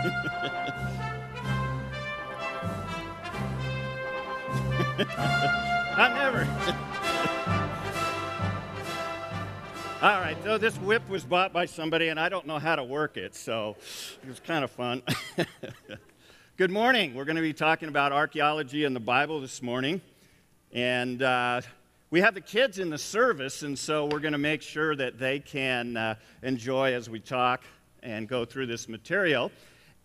I never. All right, so this whip was bought by somebody, and I don't know how to work it, so it was kind of fun. Good morning. We're going to be talking about archaeology in the Bible this morning. And uh, we have the kids in the service, and so we're going to make sure that they can uh, enjoy as we talk and go through this material.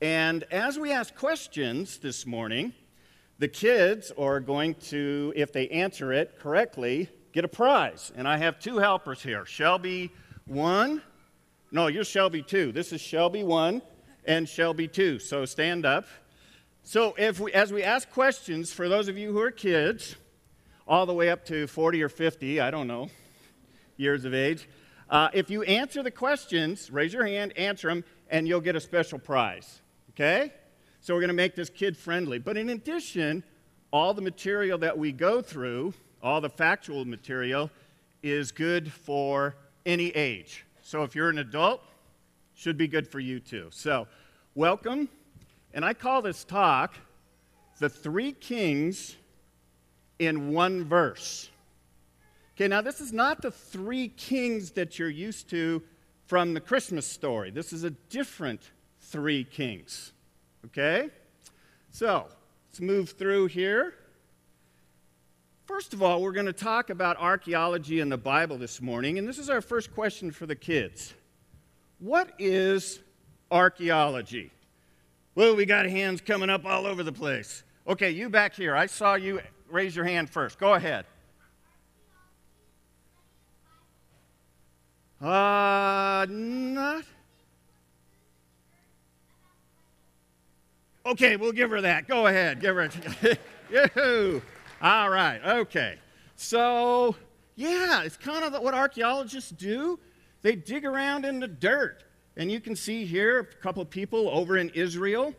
And as we ask questions this morning, the kids are going to, if they answer it correctly, get a prize. And I have two helpers here Shelby 1. No, you're Shelby 2. This is Shelby 1 and Shelby 2. So stand up. So if we, as we ask questions, for those of you who are kids, all the way up to 40 or 50, I don't know, years of age, uh, if you answer the questions, raise your hand, answer them, and you'll get a special prize. Okay? So we're going to make this kid friendly. But in addition, all the material that we go through, all the factual material, is good for any age. So if you're an adult, should be good for you too. So, welcome. And I call this talk The Three Kings in One Verse. Okay, now this is not the three kings that you're used to from the Christmas story. This is a different three kings. Okay? So, let's move through here. First of all, we're going to talk about archaeology in the Bible this morning, and this is our first question for the kids. What is archaeology? Well, we got hands coming up all over the place. Okay, you back here. I saw you raise your hand first. Go ahead. Uh, Okay, we'll give her that. Go ahead. Give her Yoo-hoo. All right. Okay. So, yeah, it's kind of what archaeologists do. They dig around in the dirt. And you can see here a couple of people over in Israel,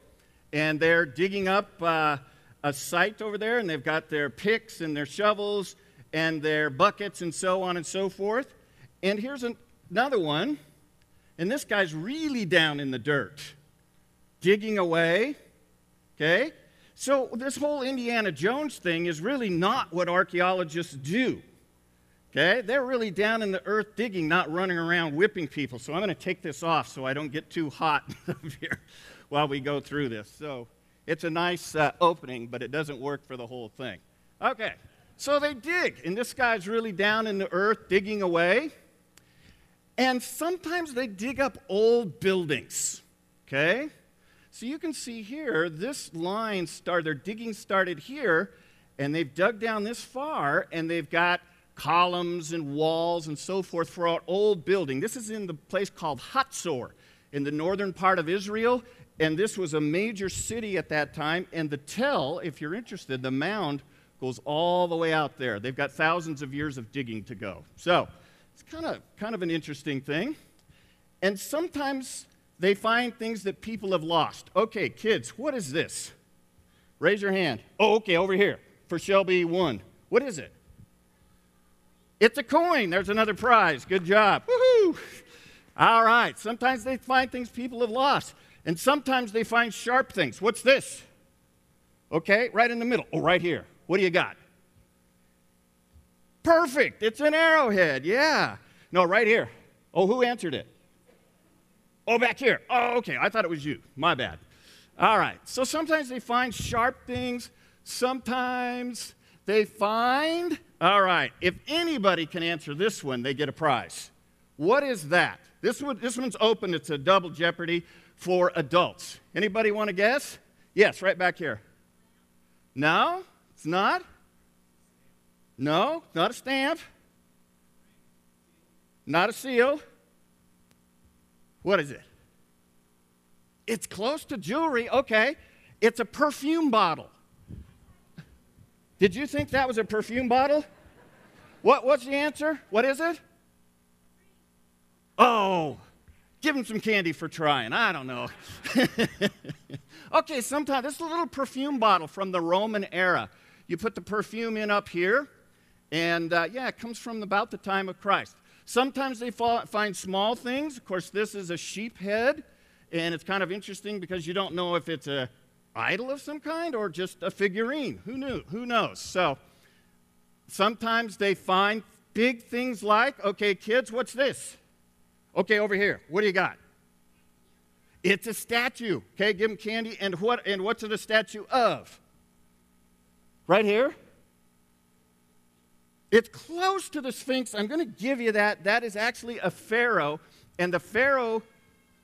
and they're digging up uh, a site over there, and they've got their picks and their shovels and their buckets and so on and so forth. And here's an, another one, and this guy's really down in the dirt, digging away Okay? So, this whole Indiana Jones thing is really not what archaeologists do. Okay? They're really down in the earth digging, not running around whipping people. So, I'm going to take this off so I don't get too hot up here while we go through this. So, it's a nice uh, opening, but it doesn't work for the whole thing. Okay. So, they dig, and this guy's really down in the earth digging away. And sometimes they dig up old buildings. Okay? So you can see here, this line started, their digging started here, and they've dug down this far, and they've got columns and walls and so forth for an old building. This is in the place called Hatzor in the northern part of Israel, and this was a major city at that time. And the tell, if you're interested, the mound goes all the way out there. They've got thousands of years of digging to go. So it's kind of kind of an interesting thing. And sometimes they find things that people have lost. Okay, kids, what is this? Raise your hand. Oh, okay, over here for Shelby 1. What is it? It's a coin. There's another prize. Good job. Woohoo! All right. Sometimes they find things people have lost, and sometimes they find sharp things. What's this? Okay, right in the middle. Oh, right here. What do you got? Perfect. It's an arrowhead. Yeah. No, right here. Oh, who answered it? Oh, back here. Oh, okay. I thought it was you. My bad. All right. So sometimes they find sharp things. Sometimes they find. All right. If anybody can answer this one, they get a prize. What is that? This, one, this one's open. It's a double jeopardy for adults. Anybody want to guess? Yes, right back here. No, it's not. No, not a stamp. Not a seal. What is it? It's close to jewelry. Okay. It's a perfume bottle. Did you think that was a perfume bottle? What, what's the answer? What is it? Oh, give him some candy for trying. I don't know. okay, sometimes this is a little perfume bottle from the Roman era. You put the perfume in up here, and uh, yeah, it comes from about the time of Christ. Sometimes they find small things. Of course, this is a sheep head, And it's kind of interesting because you don't know if it's a idol of some kind or just a figurine. Who knew? Who knows? So sometimes they find big things like, okay, kids, what's this? Okay, over here. What do you got? It's a statue. Okay, give them candy. And what and what's it a statue of? Right here? It's close to the Sphinx. I'm going to give you that. That is actually a pharaoh. And the pharaoh,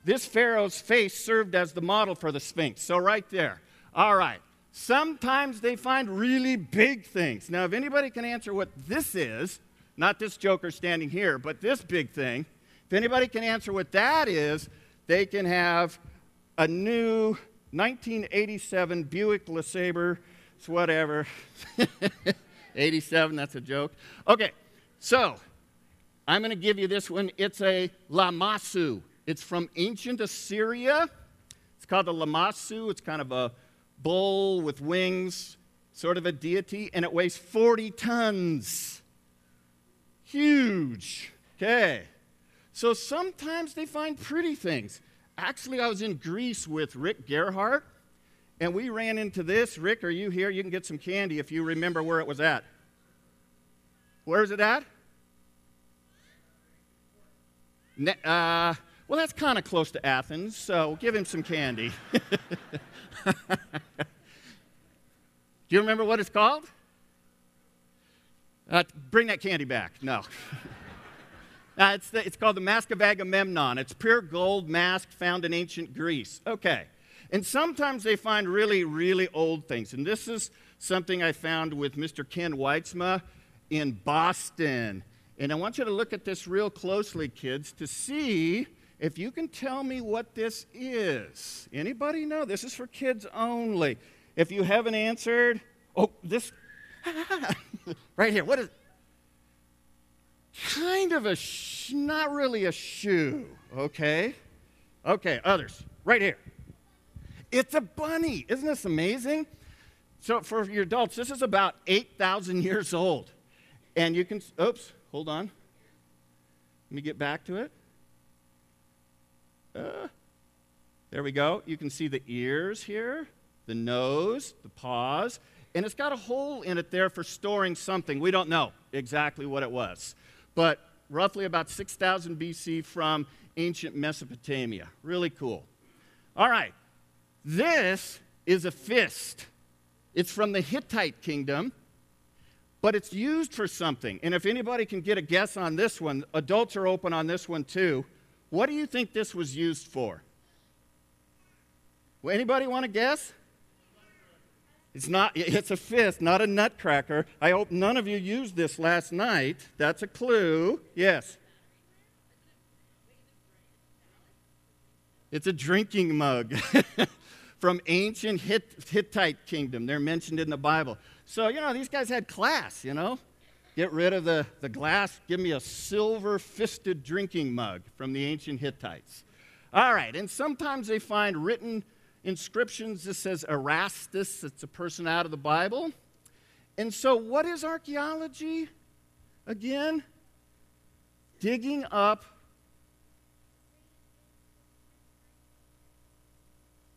this pharaoh's face served as the model for the Sphinx. So, right there. All right. Sometimes they find really big things. Now, if anybody can answer what this is, not this joker standing here, but this big thing, if anybody can answer what that is, they can have a new 1987 Buick LeSabre, It's whatever. 87, that's a joke. Okay, so I'm going to give you this one. It's a Lamassu. It's from ancient Assyria. It's called the Lamassu. It's kind of a bull with wings, sort of a deity, and it weighs 40 tons. Huge. Okay. So sometimes they find pretty things. Actually, I was in Greece with Rick Gerhardt, and we ran into this. Rick, are you here? You can get some candy if you remember where it was at. Where is it at? Ne- uh, well, that's kind of close to Athens, so give him some candy. Do you remember what it's called? Uh, bring that candy back. No. uh, it's, the, it's called the Mask of Agamemnon. It's pure gold mask found in ancient Greece. Okay. And sometimes they find really, really old things. And this is something I found with Mr. Ken Weitzma in Boston. And I want you to look at this real closely, kids, to see if you can tell me what this is. Anybody know? This is for kids only. If you haven't answered, oh, this right here. What is kind of a sh- not really a shoe, okay? Okay, others. Right here. It's a bunny. Isn't this amazing? So for your adults, this is about 8,000 years old. And you can, oops, hold on. Let me get back to it. Uh, there we go. You can see the ears here, the nose, the paws, and it's got a hole in it there for storing something. We don't know exactly what it was, but roughly about 6,000 BC from ancient Mesopotamia. Really cool. All right, this is a fist. It's from the Hittite kingdom, but it's used for something. And if anybody can get a guess on this one, adults are open on this one too. What do you think this was used for? Anybody want to guess? It's not it's a fist, not a nutcracker. I hope none of you used this last night. That's a clue. Yes. It's a drinking mug from ancient Hittite kingdom. They're mentioned in the Bible. So, you know, these guys had class, you know. Get rid of the, the glass. Give me a silver fisted drinking mug from the ancient Hittites. All right, and sometimes they find written inscriptions. This says Erastus, it's a person out of the Bible. And so, what is archaeology? Again, digging up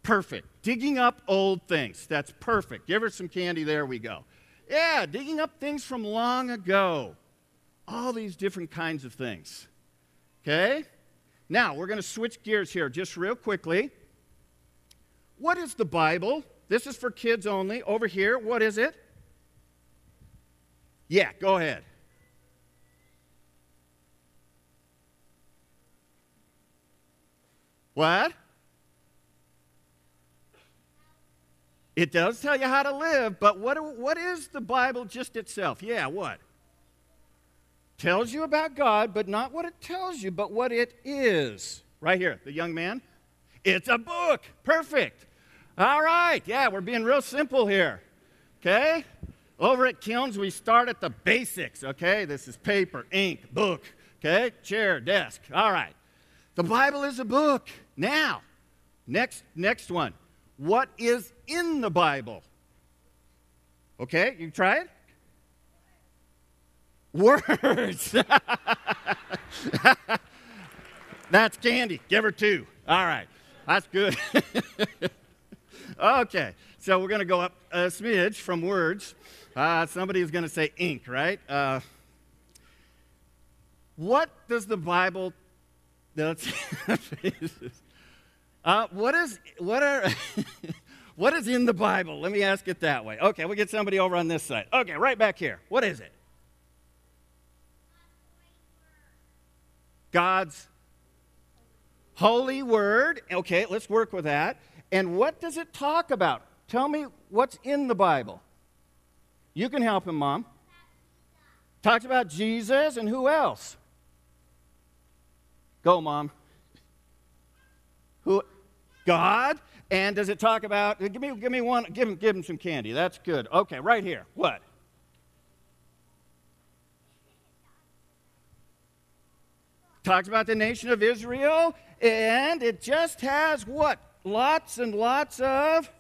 perfect. Digging up old things. That's perfect. Give her some candy. There we go. Yeah, digging up things from long ago. All these different kinds of things. Okay? Now, we're going to switch gears here just real quickly. What is the Bible? This is for kids only. Over here, what is it? Yeah, go ahead. What? It does tell you how to live, but what, what is the Bible just itself? Yeah, what? Tells you about God, but not what it tells you, but what it is. Right here, the young man. It's a book. Perfect. All right. Yeah, we're being real simple here. Okay? Over at Kilns, we start at the basics. Okay? This is paper, ink, book. Okay? Chair, desk. All right. The Bible is a book. Now, next, next one what is in the Bible. Okay, you try it? Words. That's candy. Give her two. All right. That's good. okay, so we're going to go up a smidge from words. Uh, somebody is going to say ink, right? Uh, what does the Bible? Uh, what is what are what is in the Bible? Let me ask it that way. Okay, we'll get somebody over on this side. Okay, right back here. What is it? God's holy word. Okay, let's work with that. And what does it talk about? Tell me what's in the Bible. You can help him, Mom. Talks about Jesus and who else? Go, Mom. Who? God. And does it talk about? Uh, give me, give me one. Give him, give him some candy. That's good. Okay, right here. What? talks about the nation of Israel, and it just has what? Lots and lots of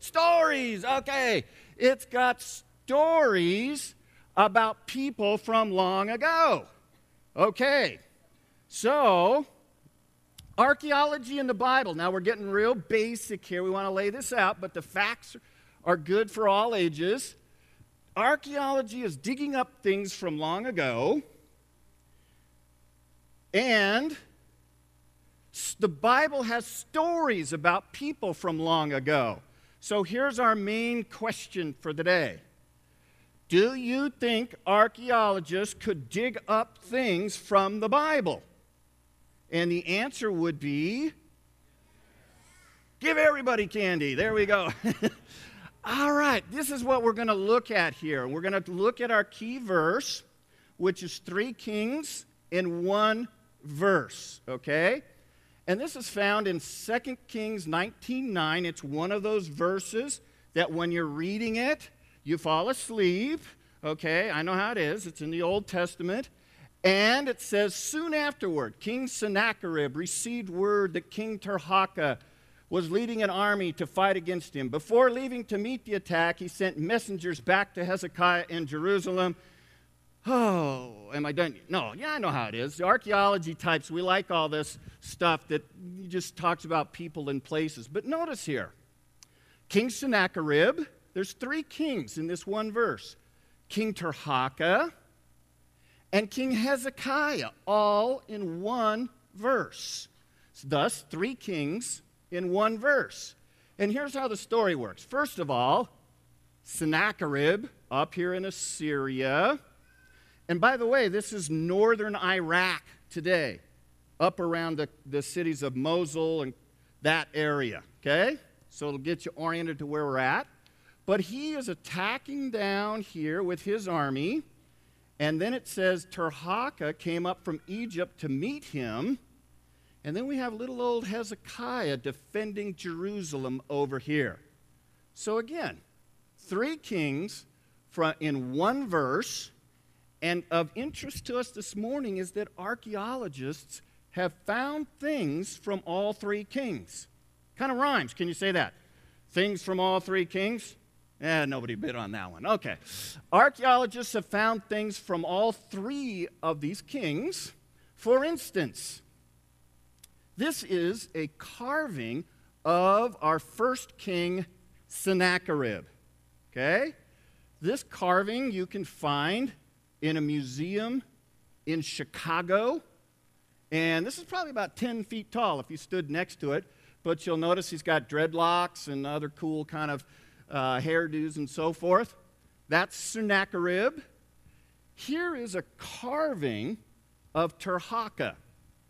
stories. Okay, it's got stories about people from long ago. Okay, so archaeology in the Bible. Now we're getting real basic here. We want to lay this out, but the facts are good for all ages. Archaeology is digging up things from long ago and the Bible has stories about people from long ago. So here's our main question for the day Do you think archaeologists could dig up things from the Bible? And the answer would be give everybody candy. There we go. All right, this is what we're going to look at here. We're going to look at our key verse, which is 3 Kings in 1 verse, okay? And this is found in 2 Kings 19:9. It's one of those verses that when you're reading it, you fall asleep, okay? I know how it is. It's in the Old Testament. And it says, soon afterward, King Sennacherib received word that King Tirhakah was leading an army to fight against him. Before leaving to meet the attack, he sent messengers back to Hezekiah in Jerusalem Oh, am I done? No, yeah, I know how it is. The archaeology types, we like all this stuff that just talks about people and places. But notice here King Sennacherib, there's three kings in this one verse King Tirhakah and King Hezekiah, all in one verse. Thus, three kings in one verse. And here's how the story works. First of all, Sennacherib, up here in Assyria, and by the way, this is northern Iraq today, up around the, the cities of Mosul and that area, okay? So it'll get you oriented to where we're at. But he is attacking down here with his army. And then it says Tirhakah came up from Egypt to meet him. And then we have little old Hezekiah defending Jerusalem over here. So again, three kings in one verse and of interest to us this morning is that archaeologists have found things from all three kings. Kind of rhymes. Can you say that? Things from all three kings? Eh, nobody bid on that one. Okay. Archaeologists have found things from all three of these kings. For instance, this is a carving of our first king, Sennacherib. Okay? This carving you can find in a museum in Chicago. And this is probably about 10 feet tall if you stood next to it. But you'll notice he's got dreadlocks and other cool kind of uh, hairdos and so forth. That's Sennacherib. Here is a carving of Tirhakah.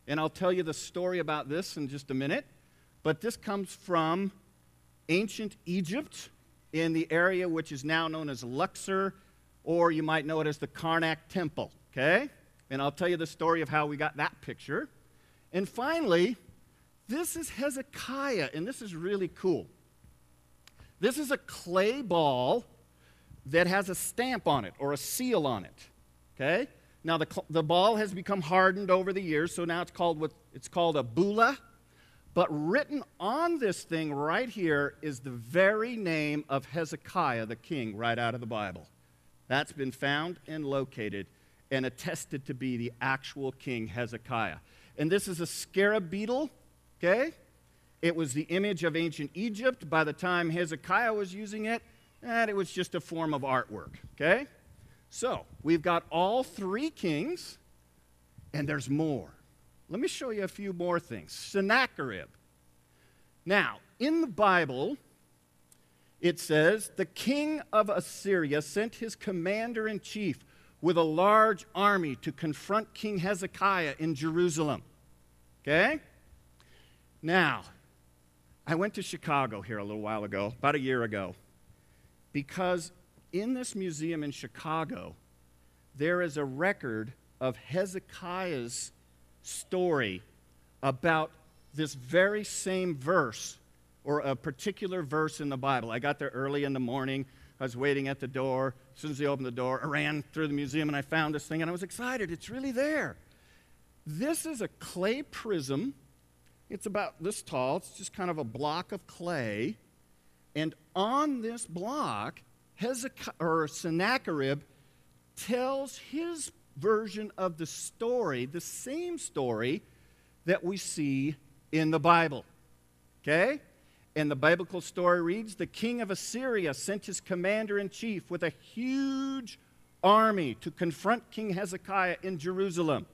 And I'll tell you the story about this in just a minute. But this comes from ancient Egypt in the area which is now known as Luxor or you might know it as the Karnak Temple, okay? And I'll tell you the story of how we got that picture. And finally, this is Hezekiah, and this is really cool. This is a clay ball that has a stamp on it or a seal on it, okay? Now, the, the ball has become hardened over the years, so now it's called, what, it's called a bulla. But written on this thing right here is the very name of Hezekiah, the king, right out of the Bible. That's been found and located and attested to be the actual king Hezekiah. And this is a scarab beetle, okay? It was the image of ancient Egypt. By the time Hezekiah was using it, and it was just a form of artwork. Okay? So, we've got all three kings, and there's more. Let me show you a few more things. Sennacherib. Now, in the Bible, it says, The king of Assyria sent his commander in chief with a large army to confront King Hezekiah in Jerusalem. Okay? Now, I went to Chicago here a little while ago, about a year ago, because in this museum in Chicago, there is a record of Hezekiah's story about this very same verse or a particular verse in the Bible. I got there early in the morning. I was waiting at the door. As soon as they opened the door, I ran through the museum and I found this thing and I was excited. It's really there. This is a clay prism. It's about this tall. It's just kind of a block of clay. And on this block, Hezekiah, or Sennacherib tells his version of the story, the same story that we see in the Bible. Okay? And the biblical story reads The king of Assyria sent his commander in chief with a huge army to confront King Hezekiah in Jerusalem.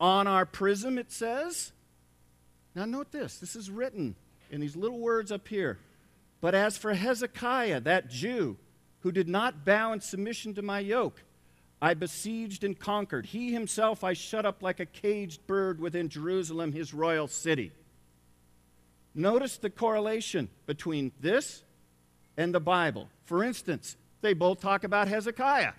On our prism, it says, now note this, this is written in these little words up here. But as for Hezekiah, that Jew who did not bow in submission to my yoke, I besieged and conquered. He himself I shut up like a caged bird within Jerusalem, his royal city. Notice the correlation between this and the Bible. For instance, they both talk about Hezekiah.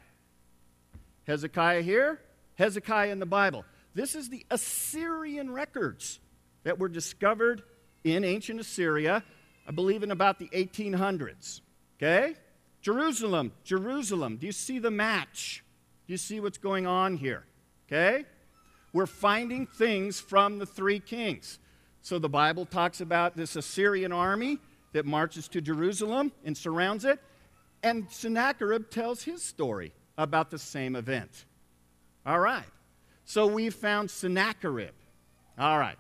Hezekiah here, Hezekiah in the Bible. This is the Assyrian records that were discovered in ancient Assyria, I believe in about the 1800s. Okay? Jerusalem, Jerusalem. Do you see the match? Do you see what's going on here? Okay? We're finding things from the three kings. So the Bible talks about this Assyrian army that marches to Jerusalem and surrounds it. And Sennacherib tells his story about the same event. All right. So we found Sennacherib. All right.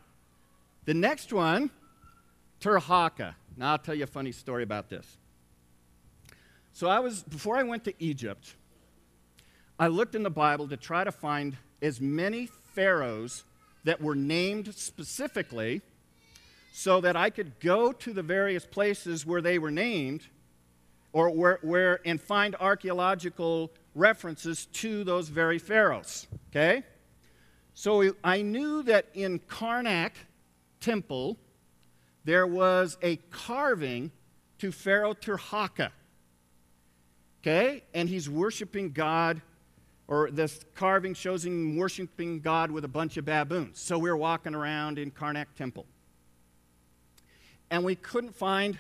The next one, Tirhakah. Now I'll tell you a funny story about this. So I was, before I went to Egypt, I looked in the Bible to try to find as many pharaohs that were named specifically so that I could go to the various places where they were named or where, where and find archaeological references to those very pharaohs. Okay? So I knew that in Karnak temple there was a carving to Pharaoh Tirhakah. Okay? And he's worshiping God or this carving shows him worshiping God with a bunch of baboons. So we we're walking around in Karnak Temple. And we couldn't find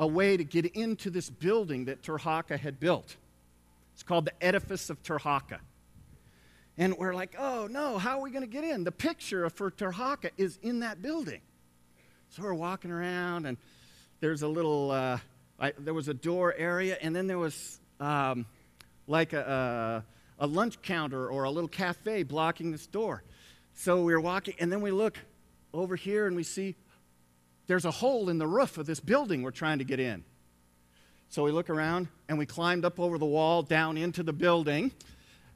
a way to get into this building that Tirhakah had built. It's called the Edifice of Tirhakah. And we're like, oh no, how are we going to get in? The picture of for Tirhakah is in that building. So we're walking around, and there's a little, uh, I, there was a door area, and then there was um, like a, a a lunch counter or a little cafe blocking this door. So we are walking, and then we look over here and we see there's a hole in the roof of this building we're trying to get in. So we look around and we climbed up over the wall down into the building.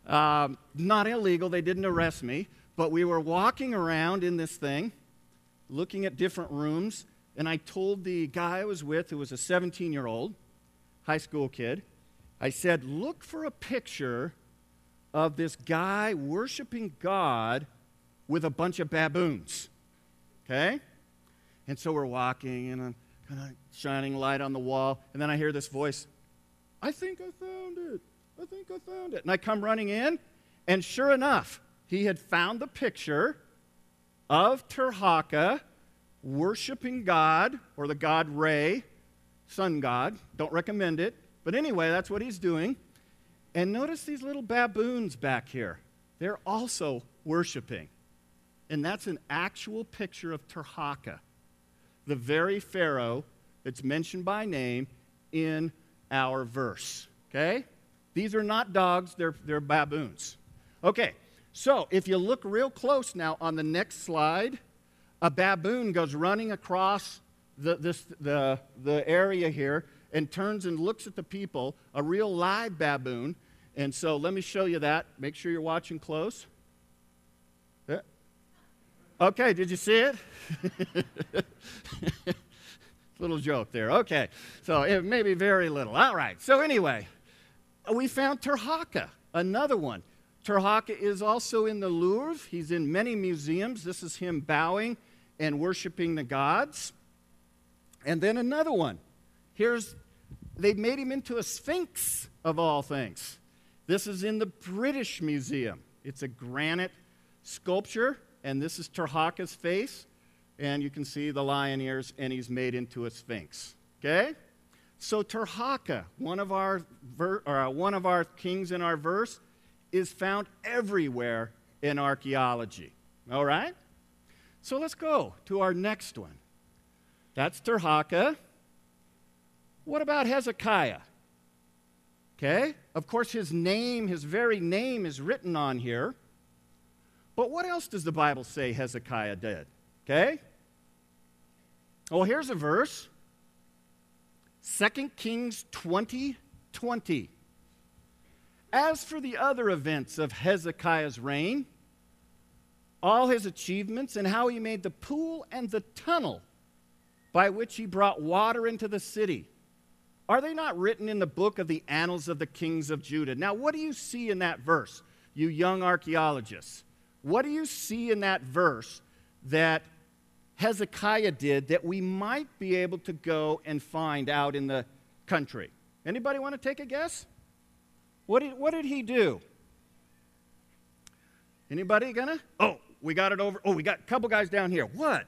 Um, not illegal, they didn't arrest me, but we were walking around in this thing, looking at different rooms, and I told the guy I was with, who was a 17 year old high school kid, I said, Look for a picture of this guy worshiping God with a bunch of baboons. Okay? And so we're walking and I'm kind of shining light on the wall. And then I hear this voice I think I found it. I think I found it. And I come running in, and sure enough, he had found the picture of Tirhakah worshiping God, or the god Re, sun god. Don't recommend it. But anyway, that's what he's doing. And notice these little baboons back here. They're also worshiping. And that's an actual picture of Tirhakah, the very Pharaoh that's mentioned by name in our verse. Okay? These are not dogs, they're, they're baboons. Okay, so if you look real close now on the next slide, a baboon goes running across the, this, the, the area here and turns and looks at the people, a real live baboon. And so let me show you that. Make sure you're watching close. Eh? Okay, did you see it? little joke there. Okay, so it may be very little. All right, so anyway, we found Tirhakah, another one. Tirhakah is also in the Louvre. He's in many museums. This is him bowing and worshiping the gods. And then another one. Here's, they've made him into a sphinx of all things. This is in the British Museum. It's a granite sculpture, and this is Tirhakah's face. And you can see the lion ears, and he's made into a sphinx. Okay? So Tirhakah, one of our, ver- or, uh, one of our kings in our verse, is found everywhere in archaeology. All right? So let's go to our next one. That's Tirhakah. What about Hezekiah? Okay? Of course, his name, his very name, is written on here. But what else does the Bible say Hezekiah did? Okay? Well, here's a verse 2 Kings 20 20. As for the other events of Hezekiah's reign, all his achievements, and how he made the pool and the tunnel by which he brought water into the city, are they not written in the book of the annals of the kings of Judah? Now, what do you see in that verse, you young archaeologists? What do you see in that verse that Hezekiah did that we might be able to go and find out in the country? Anybody want to take a guess? What did, what did he do? Anybody gonna? Oh, we got it over. Oh, we got a couple guys down here. What?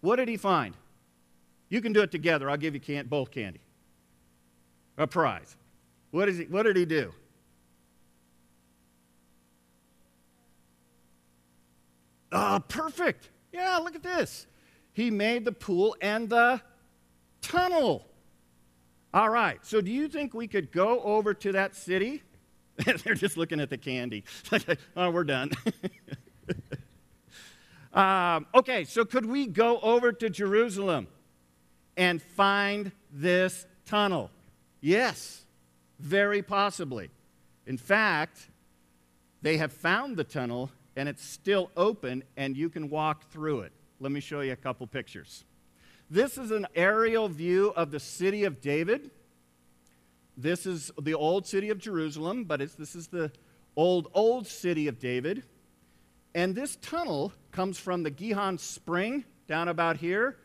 What did he find? You can do it together. I'll give you can- both candy. A prize. What, is he, what did he do? Ah, oh, perfect. Yeah, look at this. He made the pool and the tunnel. All right, so do you think we could go over to that city? They're just looking at the candy. oh, we're done. um, okay, so could we go over to Jerusalem and find this tunnel? Yes, very possibly. In fact, they have found the tunnel and it's still open and you can walk through it. Let me show you a couple pictures. This is an aerial view of the city of David. This is the old city of Jerusalem, but this is the old, old city of David. And this tunnel comes from the Gihon Spring down about here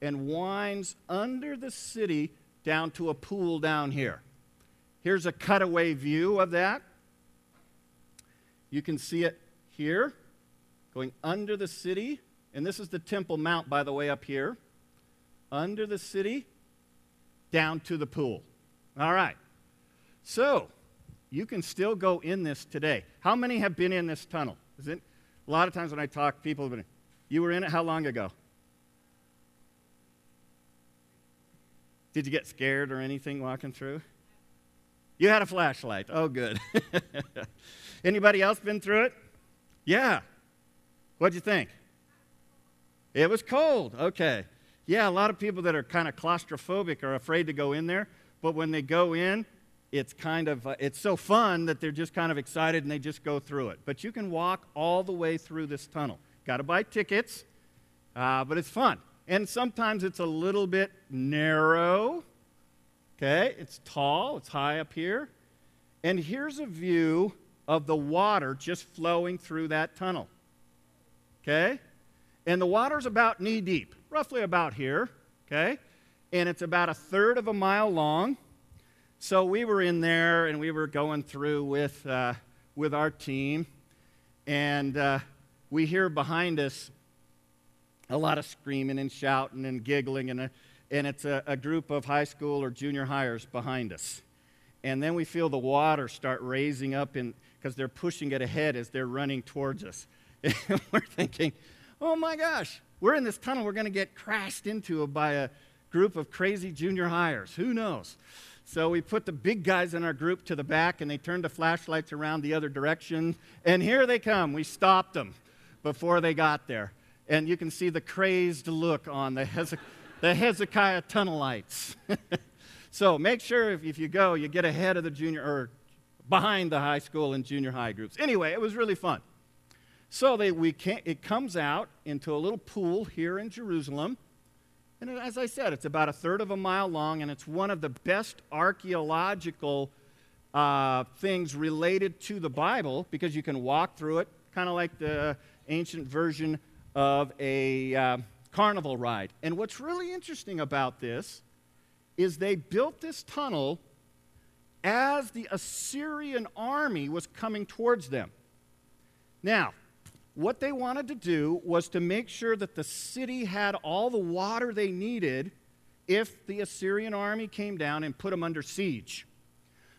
and winds under the city down to a pool down here. Here's a cutaway view of that. You can see it here going under the city. And this is the Temple Mount, by the way, up here under the city down to the pool. All right. So, you can still go in this today. How many have been in this tunnel? Is it a lot of times when I talk, people have been. You were in it how long ago? Did you get scared or anything walking through? You had a flashlight. Oh, good. Anybody else been through it? Yeah. What'd you think? It was cold. Okay. Yeah, a lot of people that are kind of claustrophobic are afraid to go in there, but when they go in, it's kind of uh, it's so fun that they're just kind of excited and they just go through it. But you can walk all the way through this tunnel. Got to buy tickets, uh, but it's fun. And sometimes it's a little bit narrow. Okay, it's tall, it's high up here. And here's a view of the water just flowing through that tunnel. Okay? And the water's about knee deep roughly about here, okay? And it's about a third of a mile long. So we were in there and we were going through with, uh, with our team. And uh, we hear behind us a lot of screaming and shouting and giggling. And, a, and it's a, a group of high school or junior hires behind us. And then we feel the water start raising up because they're pushing it ahead as they're running towards us. We're thinking, oh my gosh, we're in this tunnel we're going to get crashed into by a group of crazy junior hires. Who knows? So we put the big guys in our group to the back and they turned the flashlights around the other direction. And here they come. We stopped them before they got there. And you can see the crazed look on the, the Hezekiah tunnelites. so make sure if, if you go, you get ahead of the junior or behind the high school and junior high groups. Anyway, it was really fun. So they, we it comes out into a little pool here in Jerusalem. And as I said, it's about a third of a mile long, and it's one of the best archaeological uh, things related to the Bible because you can walk through it, kind of like the ancient version of a uh, carnival ride. And what's really interesting about this is they built this tunnel as the Assyrian army was coming towards them. Now, what they wanted to do was to make sure that the city had all the water they needed if the Assyrian army came down and put them under siege.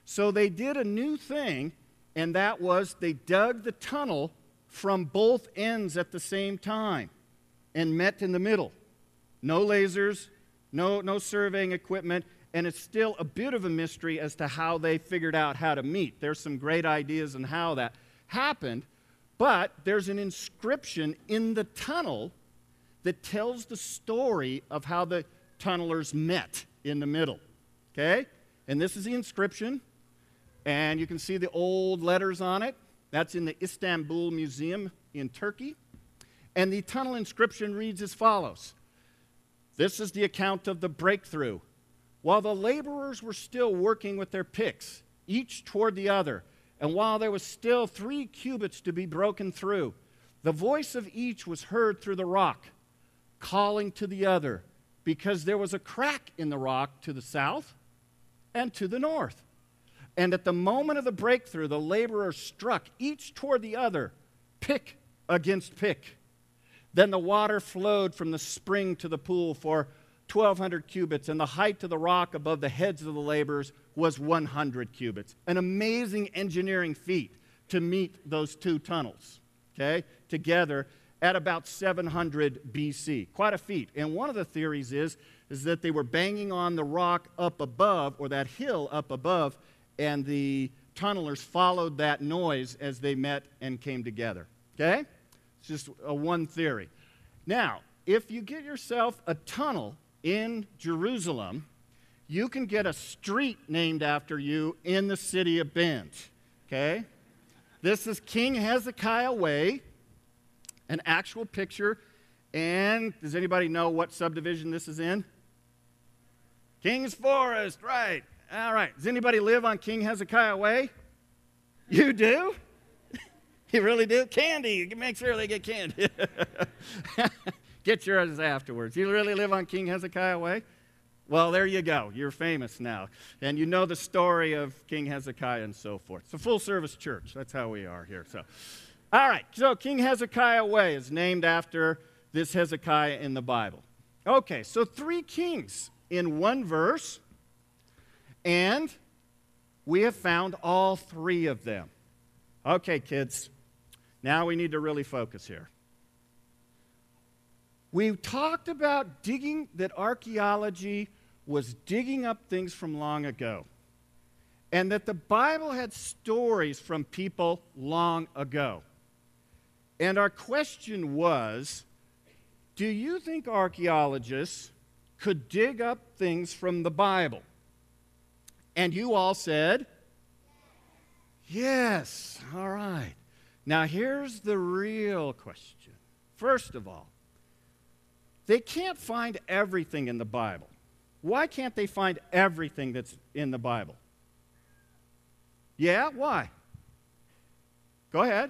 So they did a new thing, and that was they dug the tunnel from both ends at the same time and met in the middle. No lasers, no, no surveying equipment, and it's still a bit of a mystery as to how they figured out how to meet. There's some great ideas on how that happened, but there's an inscription in the tunnel that tells the story of how the tunnelers met in the middle. Okay? And this is the inscription. And you can see the old letters on it. That's in the Istanbul Museum in Turkey. And the tunnel inscription reads as follows This is the account of the breakthrough. While the laborers were still working with their picks, each toward the other, and while there was still three cubits to be broken through, the voice of each was heard through the rock, calling to the other, because there was a crack in the rock to the south and to the north. And at the moment of the breakthrough, the laborers struck each toward the other, pick against pick. Then the water flowed from the spring to the pool for 1,200 cubits, and the height of the rock above the heads of the laborers was 100 cubits. An amazing engineering feat to meet those two tunnels, okay, together at about 700 BC. Quite a feat. And one of the theories is, is that they were banging on the rock up above, or that hill up above, and the tunnelers followed that noise as they met and came together. Okay? It's just a one theory. Now, if you get yourself a tunnel in Jerusalem, you can get a street named after you in the city of Bend. Okay? This is King Hezekiah Way, an actual picture. And does anybody know what subdivision this is in? King's Forest, right. All right. Does anybody live on King Hezekiah Way? You do? you really do? Candy. Make sure they get candy. get yours afterwards. You really live on King Hezekiah Way? Well, there you go. You're famous now. And you know the story of King Hezekiah and so forth. It's a full service church. That's how we are here. So, all right. So, King Hezekiah Way is named after this Hezekiah in the Bible. Okay, so three kings in one verse, and we have found all three of them. Okay, kids, now we need to really focus here. We talked about digging that archaeology was digging up things from long ago. And that the Bible had stories from people long ago. And our question was do you think archaeologists could dig up things from the Bible? And you all said, yes. All right. Now, here's the real question. First of all, they can't find everything in the Bible. Why can't they find everything that's in the Bible? Yeah, why? Go ahead.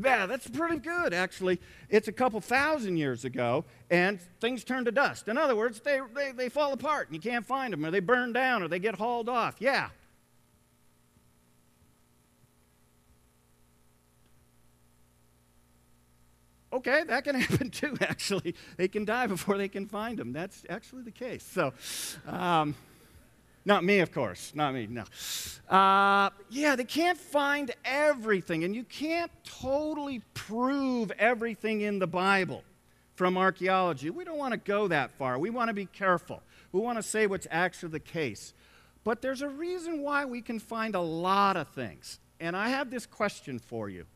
Yeah, that's pretty good, actually. It's a couple thousand years ago, and things turn to dust. In other words, they, they, they fall apart, and you can't find them, or they burn down, or they get hauled off. Yeah, Okay, that can happen too, actually. They can die before they can find them. That's actually the case. So, um, not me, of course. Not me, no. Uh, yeah, they can't find everything, and you can't totally prove everything in the Bible from archaeology. We don't want to go that far. We want to be careful. We want to say what's actually the case. But there's a reason why we can find a lot of things. And I have this question for you.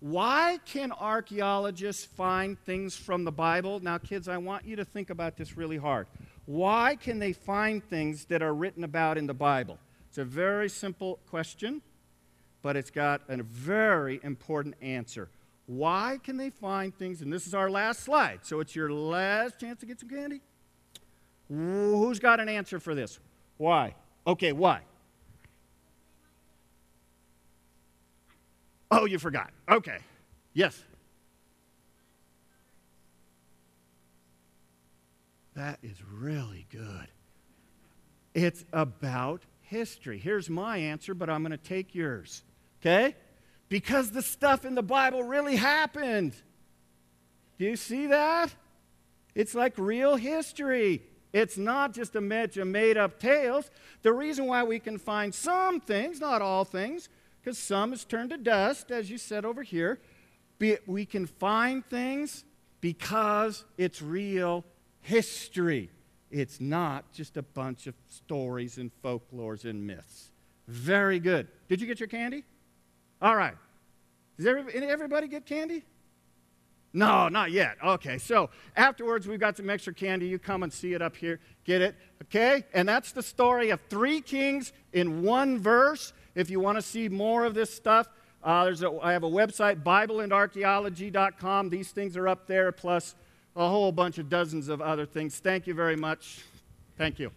Why can archaeologists find things from the Bible? Now, kids, I want you to think about this really hard. Why can they find things that are written about in the Bible? It's a very simple question, but it's got a very important answer. Why can they find things? And this is our last slide, so it's your last chance to get some candy. Who's got an answer for this? Why? Okay, why? Oh, you forgot. Okay. Yes. That is really good. It's about history. Here's my answer, but I'm going to take yours. Okay? Because the stuff in the Bible really happened. Do you see that? It's like real history. It's not just a bunch of made up tales. The reason why we can find some things, not all things, because some is turned to dust, as you said over here, we can find things because it's real history. It's not just a bunch of stories and folklores and myths. Very good. Did you get your candy? All right. Does everybody get candy? No, not yet. Okay, so afterwards we've got some extra candy. You come and see it up here. Get it? Okay? And that's the story of three kings in one verse. If you want to see more of this stuff, uh, there's a, I have a website, BibleandArchaeology.com. These things are up there, plus a whole bunch of dozens of other things. Thank you very much. Thank you.